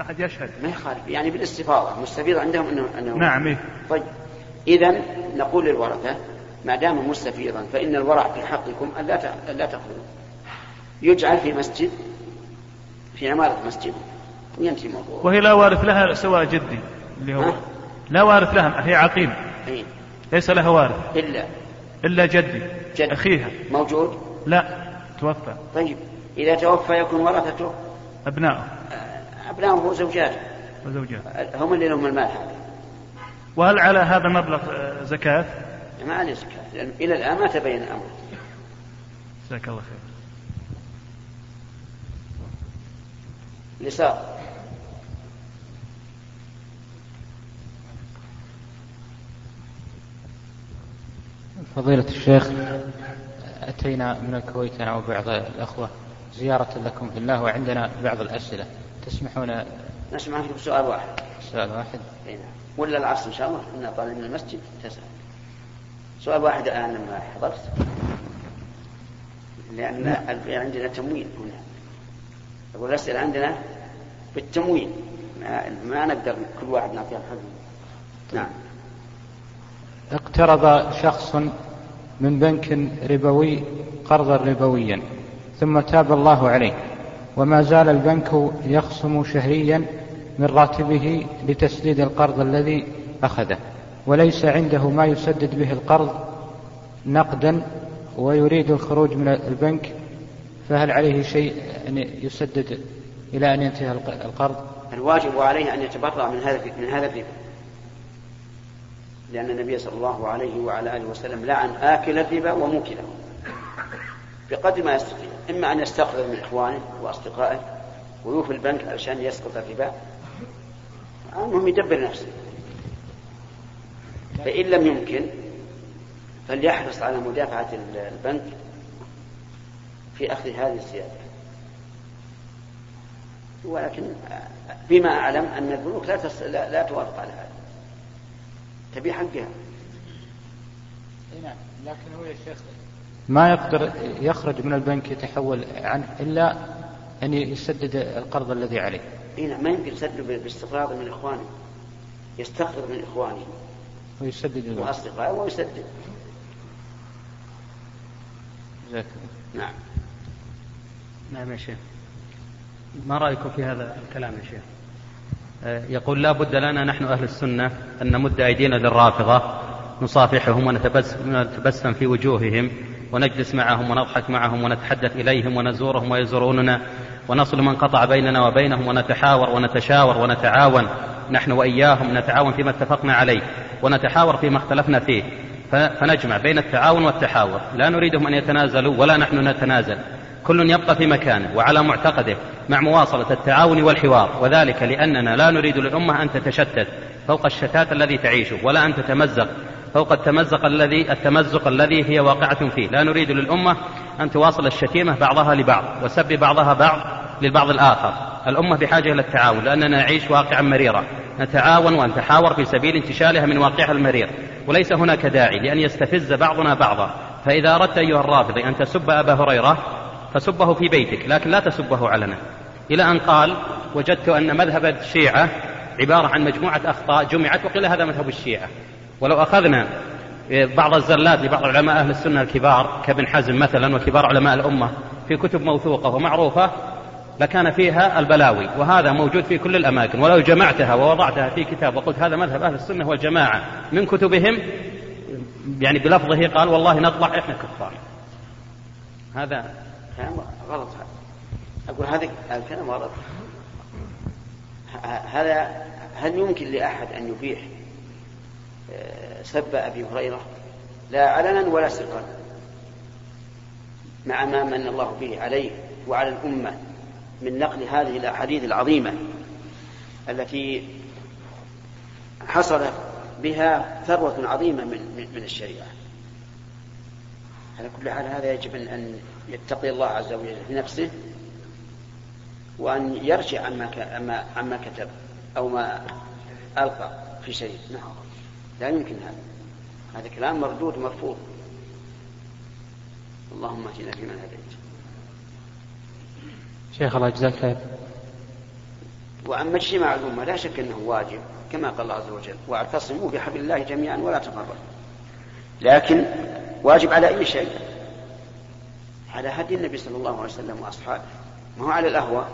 أحد يشهد. ما يخالف. يعني بالاستفاضة مستفيض عندهم أنه, أنه نعم إيه؟ طيب. إذا نقول للورثة ما دام مستفيضا فإن الورع في حقكم ألا لا تأخذوه يجعل في مسجد في عمارة مسجد. وينتهي الموضوع. وهي لا وارث لها سوى جدي اللي هو؟ لا وارث لها هي عقيم. أي. ليس لها وارث. إلا إلا جدي جد. أخيها. موجود؟ لا توفى. طيب. إذا توفى يكون ورثته؟ أبنائه آه، أبنائه وزوجاته وزوجات هم اللي لهم المال هذا. وهل على هذا مبلغ آه، زكاة؟ ما عليه زكاة لأن إلى الآن ما تبين الأمر. جزاك الله خير. لساق فضيلة الشيخ أتينا من الكويت أنا وبعض الأخوة زيارة لكم في الله وعندنا بعض الأسئلة. تسمحون؟ نسمع فيكم سؤال واحد. سؤال واحد. أي نعم. ولا العصر إن شاء الله؟ إن طالع من المسجد. تسأل. سؤال واحد الآن لما حضرت. لأن ال- عندنا تموين هنا. أقول الأسئلة عندنا بالتموين ما, ما نقدر كل واحد نعطيه حقه نعم. اقترض شخص من بنك ربوي قرضا ربويا ثم تاب الله عليه. وما زال البنك يخصم شهريا من راتبه لتسديد القرض الذي أخذه وليس عنده ما يسدد به القرض نقدا ويريد الخروج من البنك فهل عليه شيء أن يسدد إلى أن ينتهي الق- القرض؟ الواجب عليه أن يتبرع من هذا من هذا الربا. لأن النبي صلى الله عليه وعلى آله وسلم لعن آكل الربا وموكله بقدر ما يستطيع. إما أن يستقرض من إخوانه وأصدقائه ويوفي البنك علشان يسقط الربا. المهم يدبر نفسه. فإن لم يمكن فليحرص على مدافعة البنك في أخذ هذه الزيادة. ولكن بما أعلم أن البنوك لا, تس... لا, لا توافق على هذا. تبي حقها نعم لكن هو يا شيخ ما يقدر يخرج من البنك يتحول عنه إلا أن يسدد القرض الذي عليه. هنا ما يمكن يسدد باستقراض من إخوانه يستقرض من إخوانه ويسدد وأصدقائه ويسدد. جزاك نعم. نعم يا شيخ. ما رأيكم في هذا الكلام يا شيخ؟ آه، يقول لا بد لنا نحن أهل السنة أن نمد أيدينا للرافضة نصافحهم ونتبسم في وجوههم ونجلس معهم ونضحك معهم ونتحدث إليهم ونزورهم ويزوروننا ونصل من قطع بيننا وبينهم ونتحاور ونتشاور ونتعاون. نحن وإياهم نتعاون فيما اتفقنا عليه ونتحاور فيما اختلفنا فيه. فنجمع بين التعاون والتحاور. لا نريدهم أن يتنازلوا ولا نحن نتنازل. كل يبقى في مكانه وعلى معتقده مع مواصلة التعاون والحوار. وذلك لأننا لا نريد للأمة أن تتشتت فوق الشتات الذي تعيشه ولا أن تتمزق فوق التمزق الذي التمزق الذي هي واقعة فيه. لا نريد للأمة أن تواصل الشتيمة بعضها لبعض وسب بعضها بعض للبعض الآخر. الأمة بحاجة إلى التعاون لأننا نعيش واقعا مريرا. نتعاون ونتحاور في سبيل انتشالها من واقعها المرير. وليس هناك داعي لأن يستفز بعضنا بعضا. فإذا أردت أيها الرافضي أن تسب أبا هريرة فسبه في بيتك لكن لا تسبه علنا إلى أن قال وجدت أن مذهب الشيعة عبارة عن مجموعة أخطاء جمعت وقيل هذا مذهب الشيعة. ولو أخذنا بعض الزلات لبعض علماء أهل السنة الكبار كابن حزم مثلا وكبار علماء الأمة في كتب موثوقة ومعروفة لكان فيها البلاوي وهذا موجود في كل الأماكن ولو جمعتها ووضعتها في كتاب وقلت هذا مذهب أهل السنة والجماعة من كتبهم يعني بلفظه قال والله نطلع إحنا كفار. هذا غلط. هذا أقول هذا الكلام غلط هذا هل يمكن لأحد أن يبيح سب أبي هريرة لا علنا ولا سرا مع ما من الله به عليه وعلى الأمة من نقل هذه الأحاديث العظيمة التي حصل بها ثروة عظيمة من من- الشريعة. على كل حال هذا يجب أن- يتقي الله عز وجل في نفسه وأن يرجع عما عما كتب أو ما ألقى في شيء. نعم. لا يمكن هذا. هذا كلام مردود مرفوض. اللهم اهدنا فيمن هديت. شيخ الله يجزاك خير. وأما اجتماع الأمة لا شك أنه واجب كما قال الله عز وجل واعتصموا بحبل الله جميعا ولا تفرقوا. لكن واجب على أي شيء؟ على هدي النبي صلى الله عليه وسلم وأصحابه. ما هو على الأهوى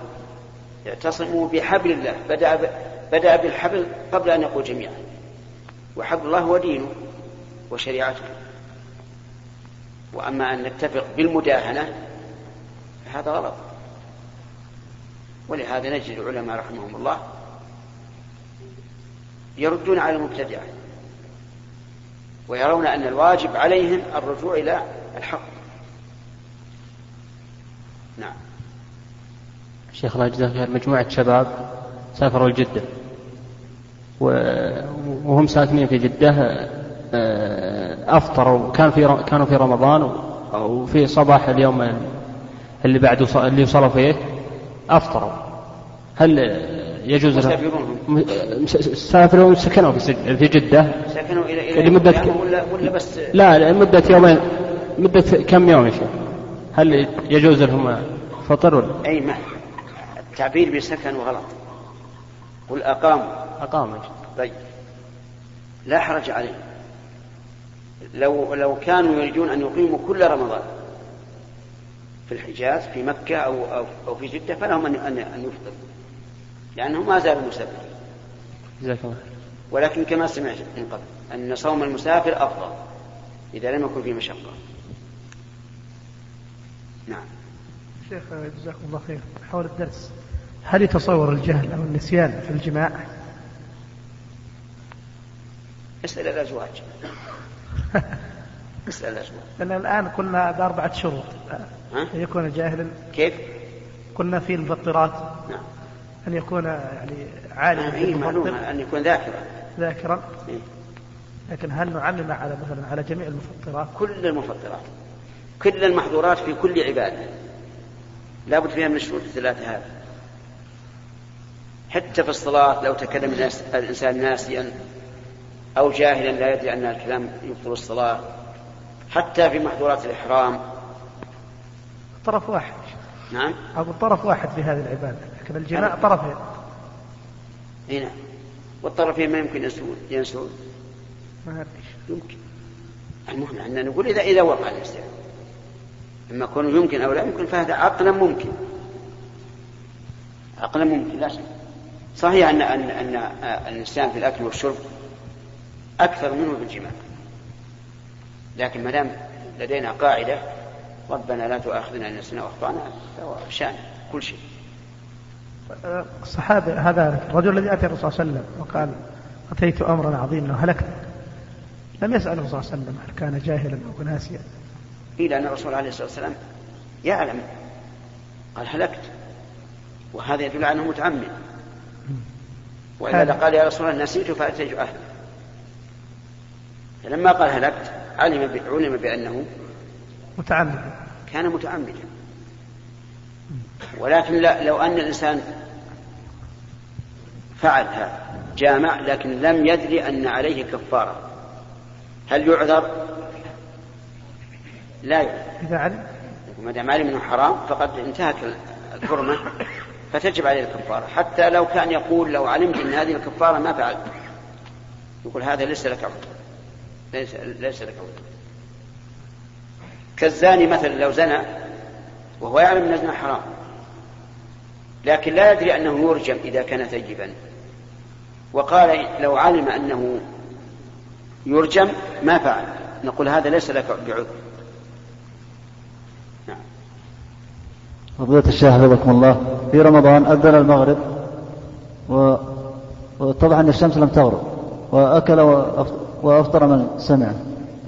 اعتصموا بحبل الله. بدأ بدأ بالحبل قبل أن يقول جميعا. وحبل الله هو دينه وشريعته. وأما أن نتفق بالمداهنة فهذا غلط. ولهذا نجد العلماء رحمهم الله يردون على المبتدعة ويرون أن الواجب عليهم الرجوع إلى الحق. نعم. شيخ الله مجموعة شباب سافروا لجدة وهم ساكنين في جدة آه، أفطروا كان في كانوا في رمضان وفي صباح اليوم اللي بعد اللي وصلوا فيه أفطروا. هل يجوز لهم؟ سافروا سكنوا في في جدة. سكنوا إلى إلى لمدة ولا, ولا بس؟ لا لمدة يومين مدة كم يوم يا شيخ؟ هل يجوز لهم فطر ولا؟ أي ما التعبير بسكنوا غلط قل أقاموا أقاموا طيب. لا حرج عليهم لو لو كانوا يريدون أن يقيموا كل رمضان في الحجاز في مكة أو أو, أو في جدة فلهم أن أن أن يفطروا لأنه ما زال مسافر جزاك الله ولكن كما سمعت من قبل أن صوم المسافر أفضل إذا لم يكن فيه مشقة. نعم. شيخ جزاكم الله خير. حول الدرس هل يتصور الجهل أو النسيان في الجماع؟ اسأل الأزواج. اسأل الأزواج. لأن الآن قلنا بأربعة شروط. أن يكون جاهلا. كيف؟ قلنا في المفطرات نعم. أن يكون يعني عالما إيه معلومة أن يكون ذاكرا. ذاكرا. إيه؟ لكن هل نعلم على مثلا على جميع المفطرات؟ كل المفطرات. كل المحظورات في كل عبادة لا بد فيها من الشروط الثلاثة هذه. حتى في الصلاة لو تكلم الإنسان ناسيا. أو جاهلا لا يدري أن الكلام يبطل الصلاة حتى في محظورات الإحرام. طرف واحد. نعم؟ أقول طرف واحد في هذه العبادة لكن الجماع طرفين. إي نعم. والطرفين ما يمكن ينسون ينسون. ما أدري يمكن. المهم أن نقول إذا إذا وقع الإنسان. إما كونه يمكن أو لا يمكن فهذا عقلا ممكن. عقلا ممكن لا شك. صحيح أن أن أن الإنسان في الأكل والشرب أكثر منه في الجماع لكن ما دام لدينا قاعدة ربنا لا تؤاخذنا إن نسينا وأخطأنا فهو شأن كل شيء. الصحابي هذا الرجل الذي أتى الرسول صلى الله عليه وسلم وقال أتيت أمرا عظيما وهلكت. لم يسأله صلى الله عليه وسلم هل كان جاهلا أو ناسيا. إيه لأن الرسول عليه الصلاة والسلام يعلم قال هلكت. وهذا يدل على أنه متعمد. وإذا قال يا رسول الله نسيت فأتيت أهلي فلما قال هلكت علم علم بأنه متعمد كان متعمدا. ولكن لا لو أن الإنسان فعل هذا جامع لكن لم يدري أن عليه كفارة. هل يعذر؟ لا يعذر. إذا علم. ما دام علم أنه حرام فقد انتهت الحرمة فتجب عليه الكفارة. حتى لو كان يقول لو علمت أن هذه الكفارة ما فعلت يقول هذا ليس لك عذر. ليس, ليس لك عذر كالزاني مثلا لو زنى وهو يعلم أن الزنا حرام لكن لا يدري أنه يرجم إذا كان ثيبا وقال لو علم أنه يرجم ما فعل. نقول هذا ليس لك بعذر. نعم. فضيلة الشيخ حفظكم الله في رمضان أذن المغرب و... وطبعا الشمس لم تغرب وأكل من سمع.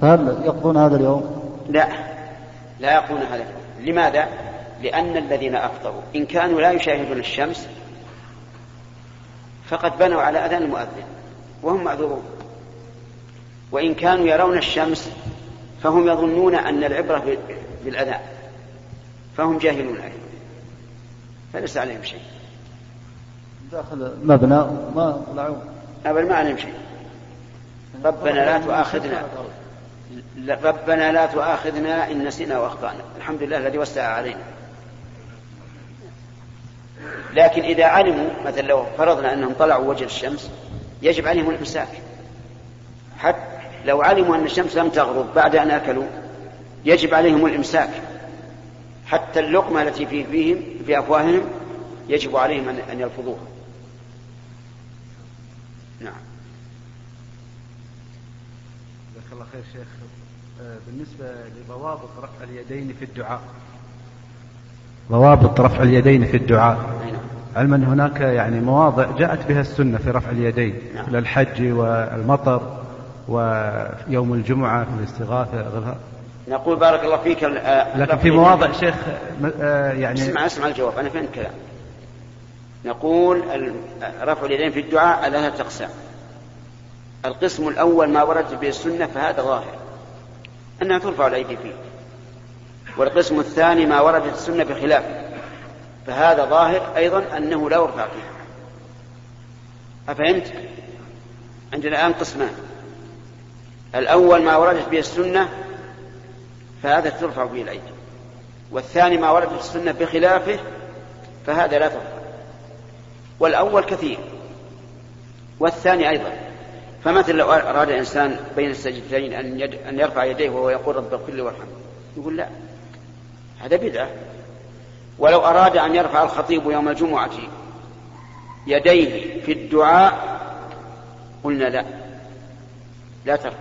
فهل يقضون هذا اليوم؟ لا. لا يقضون هذا اليوم. لماذا؟ لأن الذين أفطروا إن كانوا لا يشاهدون الشمس فقد بنوا على أذان المؤذن وهم معذورون. وإن كانوا يرون الشمس فهم يظنون أن العبرة بالأذان فهم جاهلون أيضا. فليس عليهم شيء. داخل مبنى ما طلعوا. أبدا ما عليهم شيء. ربنا لا تؤاخذنا. ربنا لا تؤاخذنا إن نسينا وأخطأنا. الحمد لله الذي وسع علينا. لكن إذا علموا مثلا لو فرضنا أنهم طلعوا وجه الشمس يجب عليهم الإمساك. حتى لو علموا أن الشمس لم تغرب بعد أن أكلوا يجب عليهم الإمساك. حتى اللقمة التي في فيهم في أفواههم يجب عليهم أن يلفظوها. نعم. جزاك الله خير شيخ آه، بالنسبة لضوابط رفع اليدين في الدعاء. ضوابط رفع اليدين في الدعاء. نعم. علما هناك يعني مواضع جاءت بها السنة في رفع اليدين. نعم. مثل الحج والمطر ويوم الجمعة في الاستغاثة غيرها. نقول بارك الله فيك آه، لكن في مواضع شيخ آه، يعني اسمع اسمع الجواب أنا فهمت كلام. نقول رفع اليدين في الدعاء على ثلاثة أقسام القسم الأول ما وردت به السنة فهذا ظاهر. أنها ترفع الأيدي فيه. والقسم الثاني ما وردت السنة بخلافه فهذا ظاهر أيضا أنه لا يرفع فيه. أفهمت؟ عندنا الآن قسمان. الأول ما وردت به السنة فهذا ترفع به الأيدي. والثاني ما وردت السنة بخلافه فهذا لا ترفع. والأول كثير. والثاني أيضا. فمثل لو أراد إنسان بين السجدتين أن, يد... أن يرفع يديه وهو يقول رب لي وارحمني. يقول لا. هذا بدعة. ولو أراد أن يرفع الخطيب يوم الجمعة يديه في الدعاء قلنا لا. لا ترفع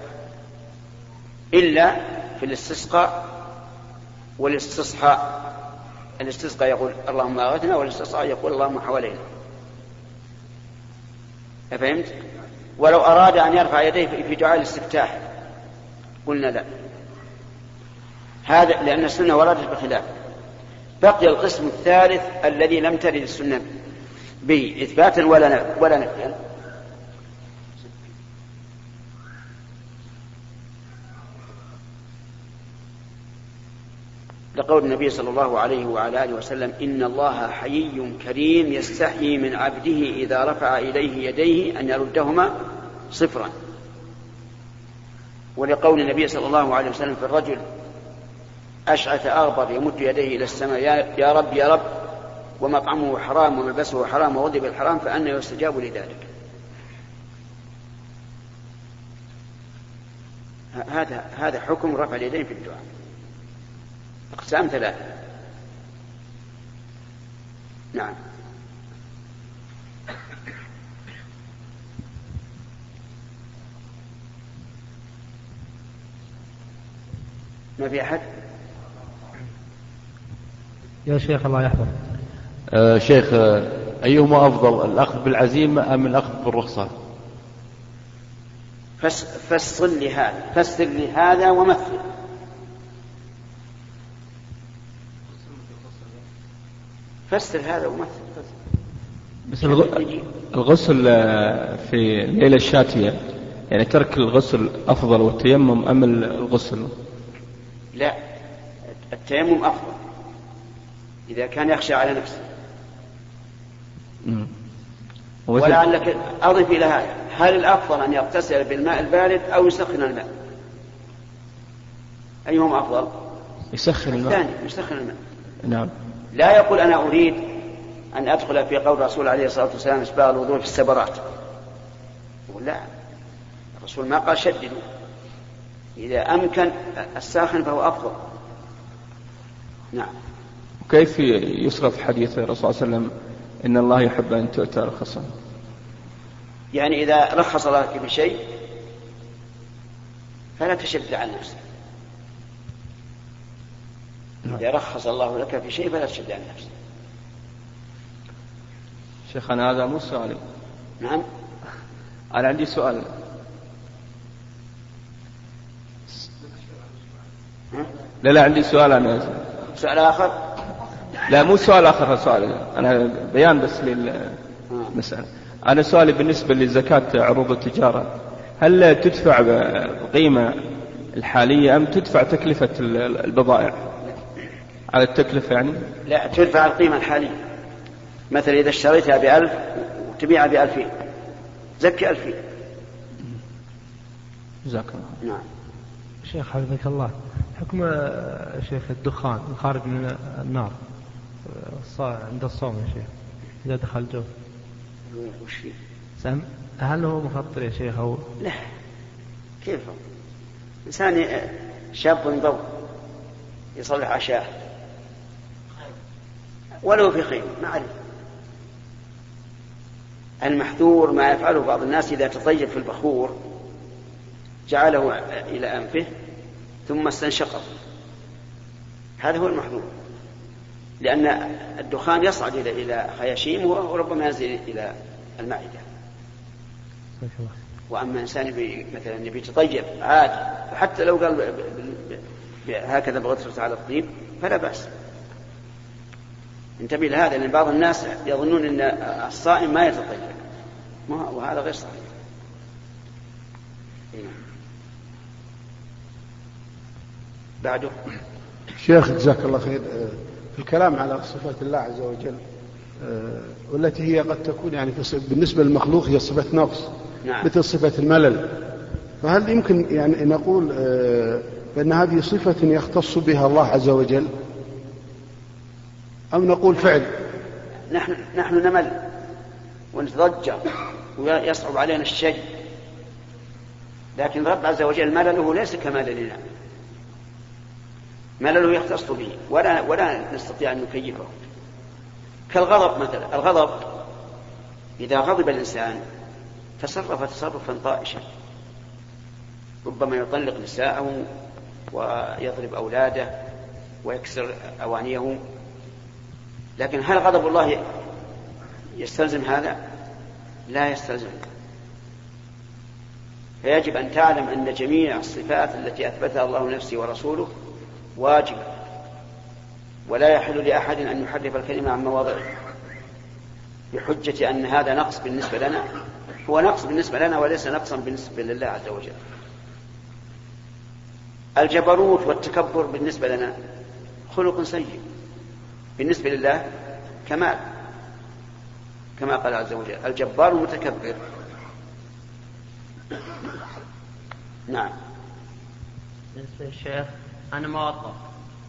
إلا في الاستسقاء والاستصحاء. الاستسقاء يقول اللهم أغثنا والاستصحاء يقول اللهم حوالينا. فهمت؟ ولو أراد أن يرفع يديه في دعاء الاستفتاح. قلنا لا. هذا لأن السنة وردت بخلافه بقي القسم الثالث الذي لم ترد السنة به إثباتا ولا ولا نفيا. لقول النبي صلى الله عليه وعلى آله وسلم إن الله حيي كريم يستحيي من عبده إذا رفع إليه يديه أن يردهما صفرا. ولقول النبي صلى الله عليه وسلم في الرجل أشعث أغبر يمد يديه إلى السماء يا, رب يا رب ومطعمه حرام وملبسه حرام وغضب بالحرام فأنا يستجاب لذلك. هذا هذا حكم رفع اليدين في الدعاء. أقسام ثلاثة. نعم. ما في أحد؟ يا شيخ الله يحفظك. آه شيخ آه أيهما أفضل الأخذ بالعزيمة أم الأخذ بالرخصة؟ فس فصل لهذا فسر لهذا ومثل. فسر هذا ومثل بس الغ- الغسل آه، في الليلة الشاتية يعني ترك الغسل أفضل والتيمم أم الغسل. لا التيمم أفضل. إذا كان يخشى على نفسه. ولعلك أضف إلى هذا. هل الأفضل أن يغتسل بالماء البارد أو يسخن الماء؟ أيهما أفضل؟ يسخن الماء. الثاني يسخن الماء. نعم. لا يقول أنا أريد أن أدخل في قول الرسول عليه الصلاة والسلام إسباغ الوضوء في السبرات. يقول لا. الرسول ما قال شددوا. إذا أمكن الساخن فهو أفضل. نعم. وكيف يصرف حديث الرسول صلى الله عليه وسلم إن الله يحب أن تؤتى رخصا؟ يعني إذا رخص الله لك بشيء فلا تشد على نفسك. إذا رخص الله لك في شيء فلا تشد على نفسك. شيخنا هذا مو سؤالي نعم. أنا عندي سؤال؟ لا لا عندي سؤال أنا. سؤال آخر؟ لا مو سؤال آخر سؤال. أنا بيان بس للمسألة أنا سؤالي بالنسبة لزكاة عروض التجارة. هل تدفع القيمة الحالية أم تدفع تكلفة البضائع؟ على التكلفة يعني؟ لا تدفع القيمة الحالية. مثلا إذا اشتريتها بألف وتبيعها بألفين. زكي ألفين. جزاك الله. نعم. شيخ حفظك الله. حكم شيخ الدخان الخارج من النار عند الصوم يا شيخ إذا دخل جو. وش فيه؟ سم هل هو مفطر يا شيخ أو؟ لا. كيف؟ هو؟ إنسان شاب ضوء يصلح عشاء ولو في خير ما أعرف المحذور ما يفعله بعض الناس إذا تطيب في البخور جعله إلى أنفه ثم استنشقه. هذا هو المحذور. لأن الدخان يصعد إلى إلى خياشيم وربما ينزل إلى المعدة. وأما إنسان مثلا يبي يتطيب عادي. حتى لو قال هكذا بغطرة على الطيب فلا بأس. انتبه لهذا لأن بعض الناس يظنون أن الصائم ما يتطيب ما- وهذا غير صحيح. إيه. بعده. شيخ جزاك الله خير. آه، في الكلام على صفات الله عز وجل آه، والتي هي قد تكون يعني بالنسبة للمخلوق هي صفة نقص نعم. مثل صفة الملل. فهل يمكن يعني نقول آه، بأن هذه صفة يختص بها الله عز وجل؟ أو نقول فعل؟ نحن نحن نمل ونتضجر ويصعب علينا الشيء. لكن رب عز وجل ملله ليس كمللنا ملله يختص به. ولا ولا نستطيع أن نكيفه. كالغضب مثلا. الغضب إذا غضب الإنسان تصرف تصرفا طائشا. ربما يطلق نساءه ويضرب أولاده ويكسر اوانيه لكن هل غضب الله يستلزم هذا؟ لا يستلزم. فيجب أن تعلم أن جميع الصفات التي أثبتها الله نفسه ورسوله واجبة ولا يحل لأحد أن يحرف الكلمة عن مواضعه بحجة أن هذا نقص بالنسبة لنا. هو نقص بالنسبة لنا وليس نقصا بالنسبة لله عز وجل. الجبروت والتكبر بالنسبة لنا خلق سيء. بالنسبة لله كمال كما قال عز وجل الجبار المتكبر نعم بالنسبة للشيخ أنا موظف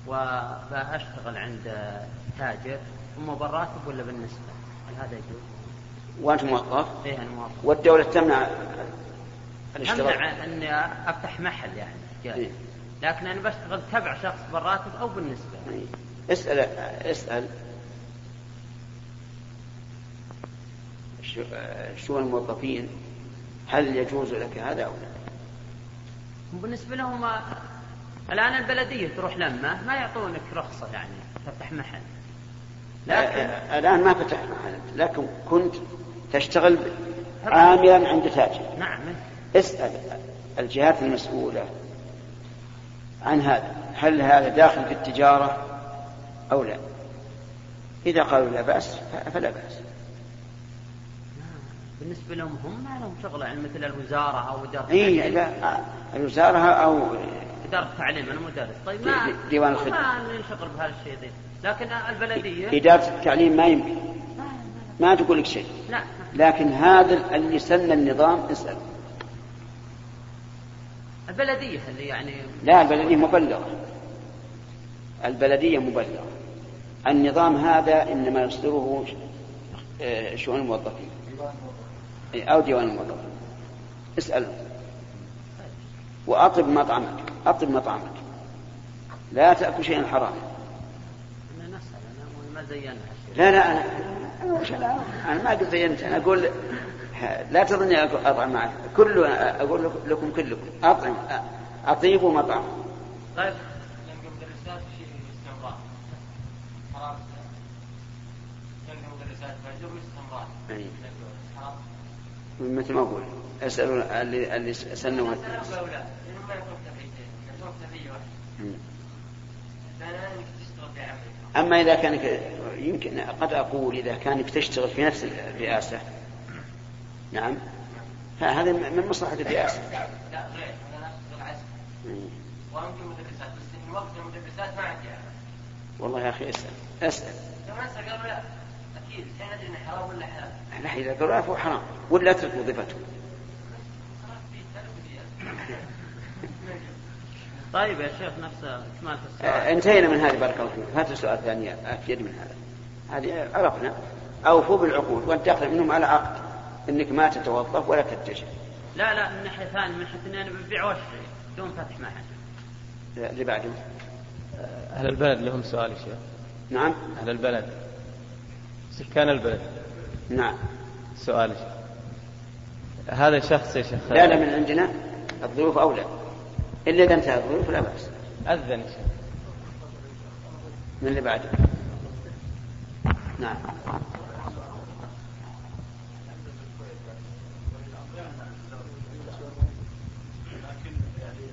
وبأشتغل عند تاجر أما بالراتب ولا بالنسبة؟ هل هذا يجوز؟ وأنت موظف إيه أنا موظف والدولة تمنع الاشتراك أمنع أني أفتح محل يعني إيه. لكن أنا بشتغل تبع شخص بالراتب أو بالنسبة إيه. اسأل اسأل. شو- شو الموظفين؟ هل يجوز لك هذا أو لا؟ بالنسبة لهم الآن البلدية تروح لما؟ ما يعطونك رخصة يعني تفتح محل. لكن الآن ما فتحت محل لكن كنت تشتغل عاملا عند تاجر. نعم. اسأل الجهات المسؤولة عن هذا. هل هذا داخل في التجارة؟ أو لا. إذا قالوا لا بأس فلا بأس. بالنسبة لهم هم ما لهم شغل يعني مثل الوزارة أو إدارة إيه التعليم. لا الوزارة أو إدارة التعليم أنا مدرس طيب ما دي- ديوان الخدمة. ما ننشغل بهذا الشيء ذي. لكن البلدية إدارة التعليم ما يمكن. ما تقول لك شيء. لا. لكن هذا اللي سن النظام اسأل. البلدية اللي يعني لا البلدية مبلغة. البلدية مبلغة. النظام هذا إنما يصدره آه، شؤون الموظفين. أو ديوان الموظفين. اسأل وأطب مطعمك. أطب مطعمك. لا تأكل شيئا حراما. أنا نسأل أنا ما زينها لا لا أنا أنا ما قلت زينت. أنا أقول لا تظني أطعم معك. كل أقول لك- لكم كلكم. أطعم أطيبوا مطعم. طيب. مثل ما أقول أسأل اللي اللي سنوا. أما إذا كان يمكن قد أقول إذا كانك تشتغل في نفس الرئاسة. نعم. فهذا من مصلحة الرئاسة. لا غير. أنا اشتغل عسكري مم. وممكن مدرسات بس وقت المدرسات ما عندي والله يا أخي أسأل. أسأل. لا إذا قالوا لا فهو حرام. ولا اترك وظيفته طيب يا شيخ نفس إكمال في السؤال. آه، انتهينا من هذه بارك الله فيك. هات السؤال الثاني أفيد من هذا. هذه عرفنا أوفوا بالعقود وأنت تأخذ منهم على عقد. أنك ما تتوظف ولا تتجه. لا لا من ناحية ثانية من ناحية أني أنا ببيع وأشتري بدون فتح معهد اللي بعده. أهل البلد لهم سؤال يا شيخ. نعم. أهل البلد. سكان البلد. نعم. سؤال. يا شيخ هذا شخص يا شيخ. لا لا من عندنا الظروف أولى. إلا إذا انتهت الظروف لا بأس. أذن يا شيخ. من اللي بعده؟ نعم. لكن يعني